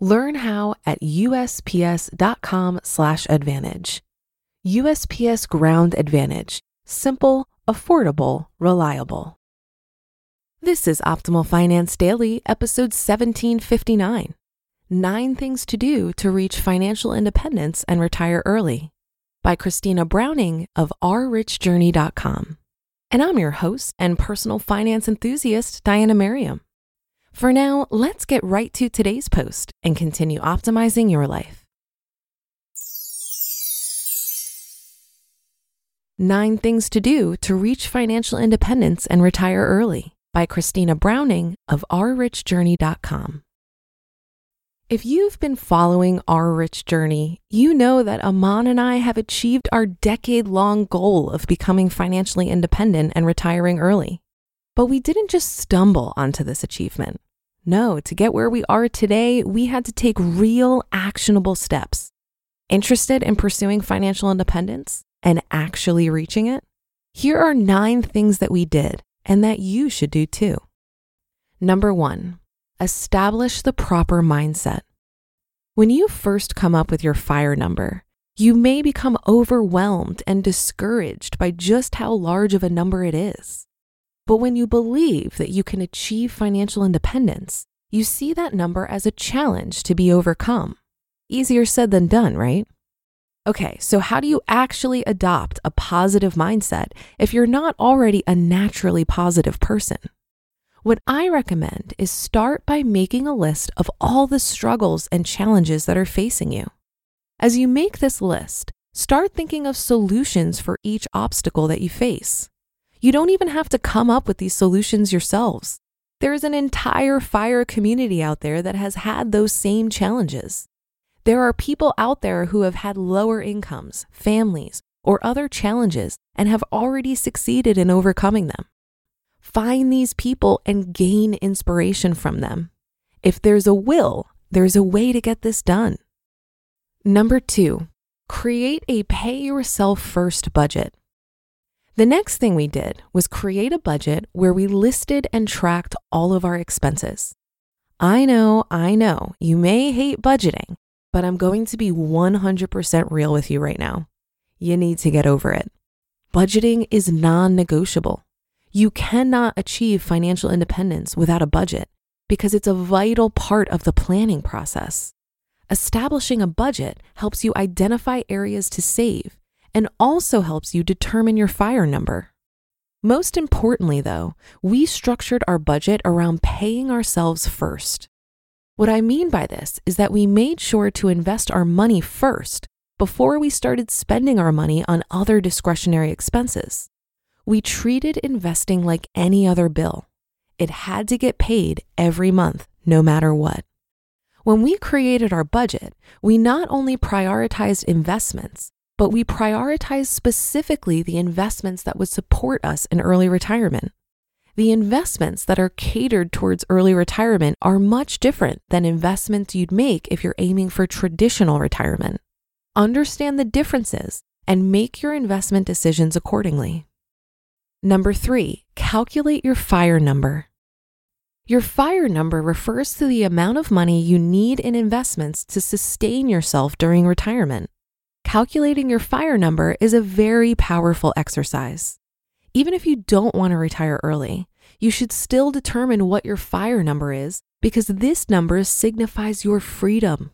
Learn how at usps.com/advantage. USPS Ground Advantage: simple, affordable, reliable. This is Optimal Finance Daily, episode 1759. 9 things to do to reach financial independence and retire early by Christina Browning of ourrichjourney.com. And I'm your host and personal finance enthusiast, Diania Merriam. For now, let's get right to today's post and continue optimizing your life. Nine Things to Do to Reach Financial Independence and Retire Early by Christina Browning of ourrichjourney.com. If you've been following Our Rich Journey, you know that Amon and I have achieved our decade long goal of becoming financially independent and retiring early. But we didn't just stumble onto this achievement. No, to get where we are today, we had to take real actionable steps. Interested in pursuing financial independence and actually reaching it? Here are nine things that we did and that you should do too. Number one, establish the proper mindset. When you first come up with your fire number, you may become overwhelmed and discouraged by just how large of a number it is. But when you believe that you can achieve financial independence, you see that number as a challenge to be overcome. Easier said than done, right? Okay, so how do you actually adopt a positive mindset if you're not already a naturally positive person? What I recommend is start by making a list of all the struggles and challenges that are facing you. As you make this list, start thinking of solutions for each obstacle that you face. You don't even have to come up with these solutions yourselves. There is an entire fire community out there that has had those same challenges. There are people out there who have had lower incomes, families, or other challenges and have already succeeded in overcoming them. Find these people and gain inspiration from them. If there's a will, there's a way to get this done. Number two, create a pay yourself first budget. The next thing we did was create a budget where we listed and tracked all of our expenses. I know, I know, you may hate budgeting, but I'm going to be 100% real with you right now. You need to get over it. Budgeting is non negotiable. You cannot achieve financial independence without a budget because it's a vital part of the planning process. Establishing a budget helps you identify areas to save and also helps you determine your fire number. Most importantly, though, we structured our budget around paying ourselves first. What I mean by this is that we made sure to invest our money first before we started spending our money on other discretionary expenses. We treated investing like any other bill. It had to get paid every month, no matter what. When we created our budget, we not only prioritized investments, but we prioritize specifically the investments that would support us in early retirement. The investments that are catered towards early retirement are much different than investments you'd make if you're aiming for traditional retirement. Understand the differences and make your investment decisions accordingly. Number three, calculate your fire number. Your fire number refers to the amount of money you need in investments to sustain yourself during retirement calculating your fire number is a very powerful exercise. Even if you don't want to retire early, you should still determine what your fire number is because this number signifies your freedom.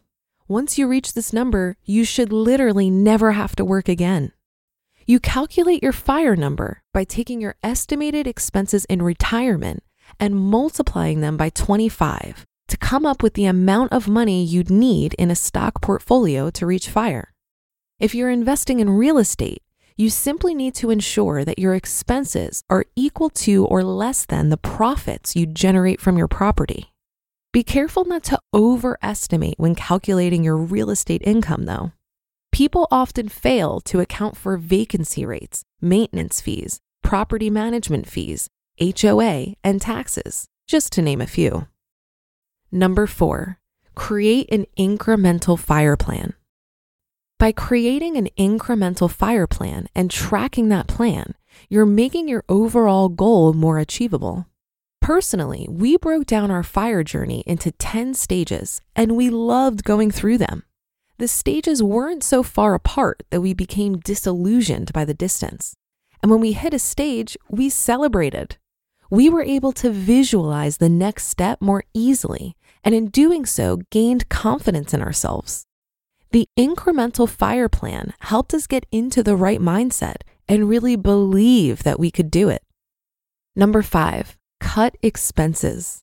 Once you reach this number, you should literally never have to work again. You calculate your fire number by taking your estimated expenses in retirement and multiplying them by 25 to come up with the amount of money you'd need in a stock portfolio to reach fire. If you're investing in real estate, you simply need to ensure that your expenses are equal to or less than the profits you generate from your property. Be careful not to overestimate when calculating your real estate income, though. People often fail to account for vacancy rates, maintenance fees, property management fees, HOA, and taxes, just to name a few. Number four, create an incremental fire plan. By creating an incremental fire plan and tracking that plan, you're making your overall goal more achievable. Personally, we broke down our fire journey into 10 stages and we loved going through them. The stages weren't so far apart that we became disillusioned by the distance. And when we hit a stage, we celebrated. We were able to visualize the next step more easily, and in doing so, gained confidence in ourselves. The incremental fire plan helped us get into the right mindset and really believe that we could do it. Number five, cut expenses.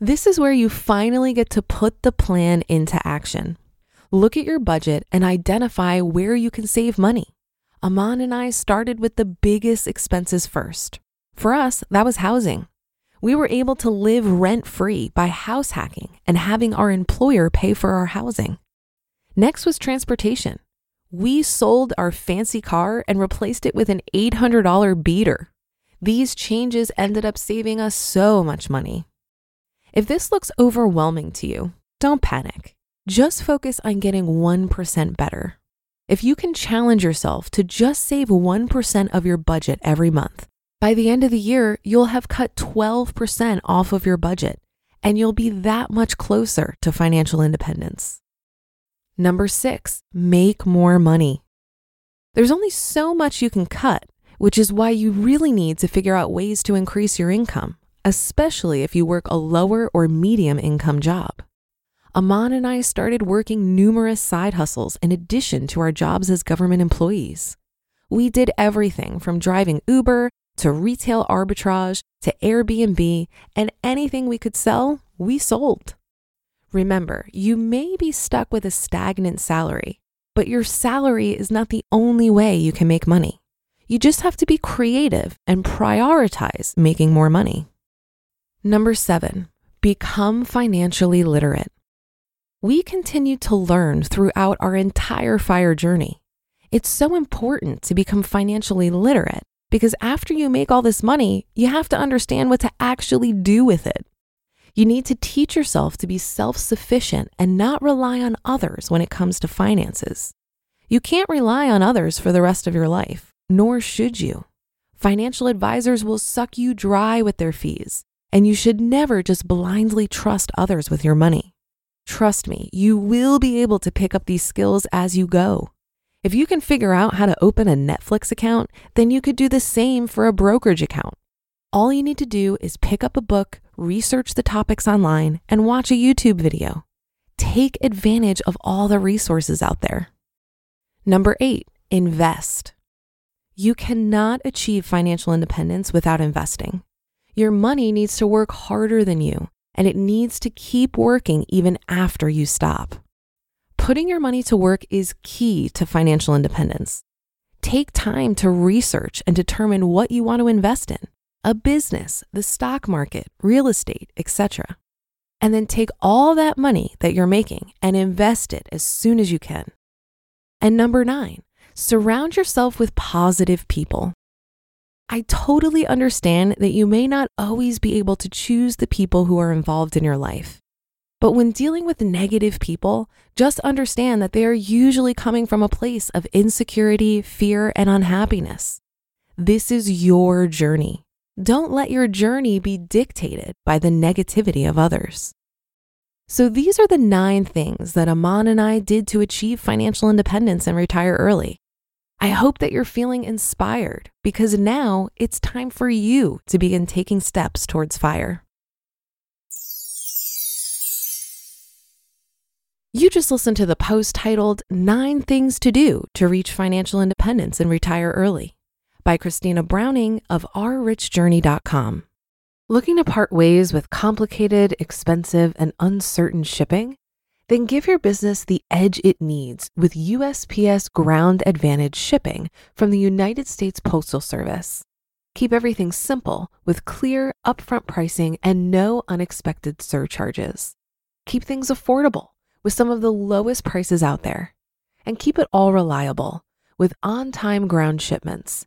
This is where you finally get to put the plan into action. Look at your budget and identify where you can save money. Amon and I started with the biggest expenses first. For us, that was housing. We were able to live rent free by house hacking and having our employer pay for our housing. Next was transportation. We sold our fancy car and replaced it with an $800 beater. These changes ended up saving us so much money. If this looks overwhelming to you, don't panic. Just focus on getting 1% better. If you can challenge yourself to just save 1% of your budget every month, by the end of the year, you'll have cut 12% off of your budget and you'll be that much closer to financial independence. Number six, make more money. There's only so much you can cut, which is why you really need to figure out ways to increase your income, especially if you work a lower or medium income job. Amon and I started working numerous side hustles in addition to our jobs as government employees. We did everything from driving Uber to retail arbitrage to Airbnb, and anything we could sell, we sold. Remember, you may be stuck with a stagnant salary, but your salary is not the only way you can make money. You just have to be creative and prioritize making more money. Number seven, become financially literate. We continue to learn throughout our entire fire journey. It's so important to become financially literate because after you make all this money, you have to understand what to actually do with it. You need to teach yourself to be self sufficient and not rely on others when it comes to finances. You can't rely on others for the rest of your life, nor should you. Financial advisors will suck you dry with their fees, and you should never just blindly trust others with your money. Trust me, you will be able to pick up these skills as you go. If you can figure out how to open a Netflix account, then you could do the same for a brokerage account. All you need to do is pick up a book, research the topics online, and watch a YouTube video. Take advantage of all the resources out there. Number eight, invest. You cannot achieve financial independence without investing. Your money needs to work harder than you and it needs to keep working even after you stop. Putting your money to work is key to financial independence. Take time to research and determine what you want to invest in a business, the stock market, real estate, etc. And then take all that money that you're making and invest it as soon as you can. And number nine, surround yourself with positive people. I totally understand that you may not always be able to choose the people who are involved in your life. But when dealing with negative people, just understand that they are usually coming from a place of insecurity, fear, and unhappiness. This is your journey. Don't let your journey be dictated by the negativity of others. So, these are the nine things that Amon and I did to achieve financial independence and retire early. I hope that you're feeling inspired because now it's time for you to begin taking steps towards fire. You just listened to the post titled Nine Things to Do to Reach Financial Independence and Retire Early by Christina Browning of ourrichjourney.com. Looking to part ways with complicated, expensive, and uncertain shipping? Then give your business the edge it needs with USPS Ground Advantage shipping from the United States Postal Service. Keep everything simple with clear, upfront pricing and no unexpected surcharges. Keep things affordable with some of the lowest prices out there. And keep it all reliable with on time ground shipments.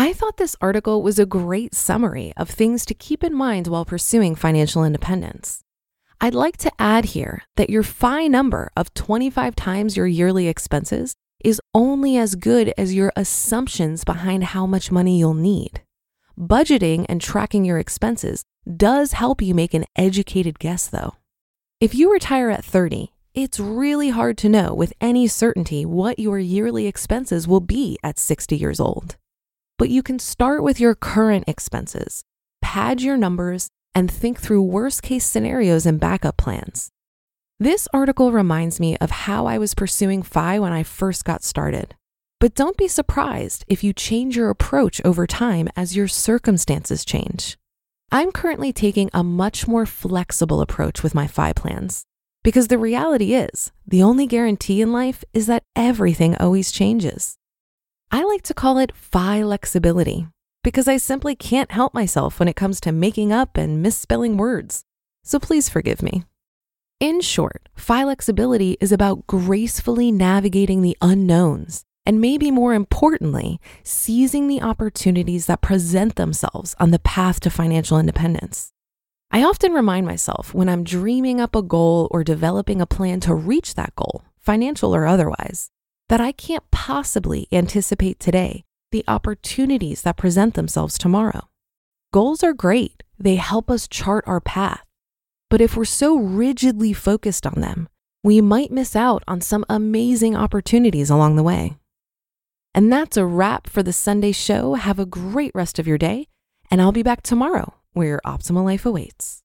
I thought this article was a great summary of things to keep in mind while pursuing financial independence. I'd like to add here that your FI number of 25 times your yearly expenses is only as good as your assumptions behind how much money you'll need. Budgeting and tracking your expenses does help you make an educated guess, though. If you retire at 30, it's really hard to know with any certainty what your yearly expenses will be at 60 years old. But you can start with your current expenses, pad your numbers, and think through worst case scenarios and backup plans. This article reminds me of how I was pursuing FI when I first got started. But don't be surprised if you change your approach over time as your circumstances change. I'm currently taking a much more flexible approach with my FI plans because the reality is the only guarantee in life is that everything always changes. I like to call it FI flexibility because I simply can't help myself when it comes to making up and misspelling words. So please forgive me. In short, FI flexibility is about gracefully navigating the unknowns and maybe more importantly, seizing the opportunities that present themselves on the path to financial independence. I often remind myself when I'm dreaming up a goal or developing a plan to reach that goal, financial or otherwise, that I can't possibly anticipate today the opportunities that present themselves tomorrow. Goals are great, they help us chart our path. But if we're so rigidly focused on them, we might miss out on some amazing opportunities along the way. And that's a wrap for the Sunday show. Have a great rest of your day, and I'll be back tomorrow where your optimal life awaits.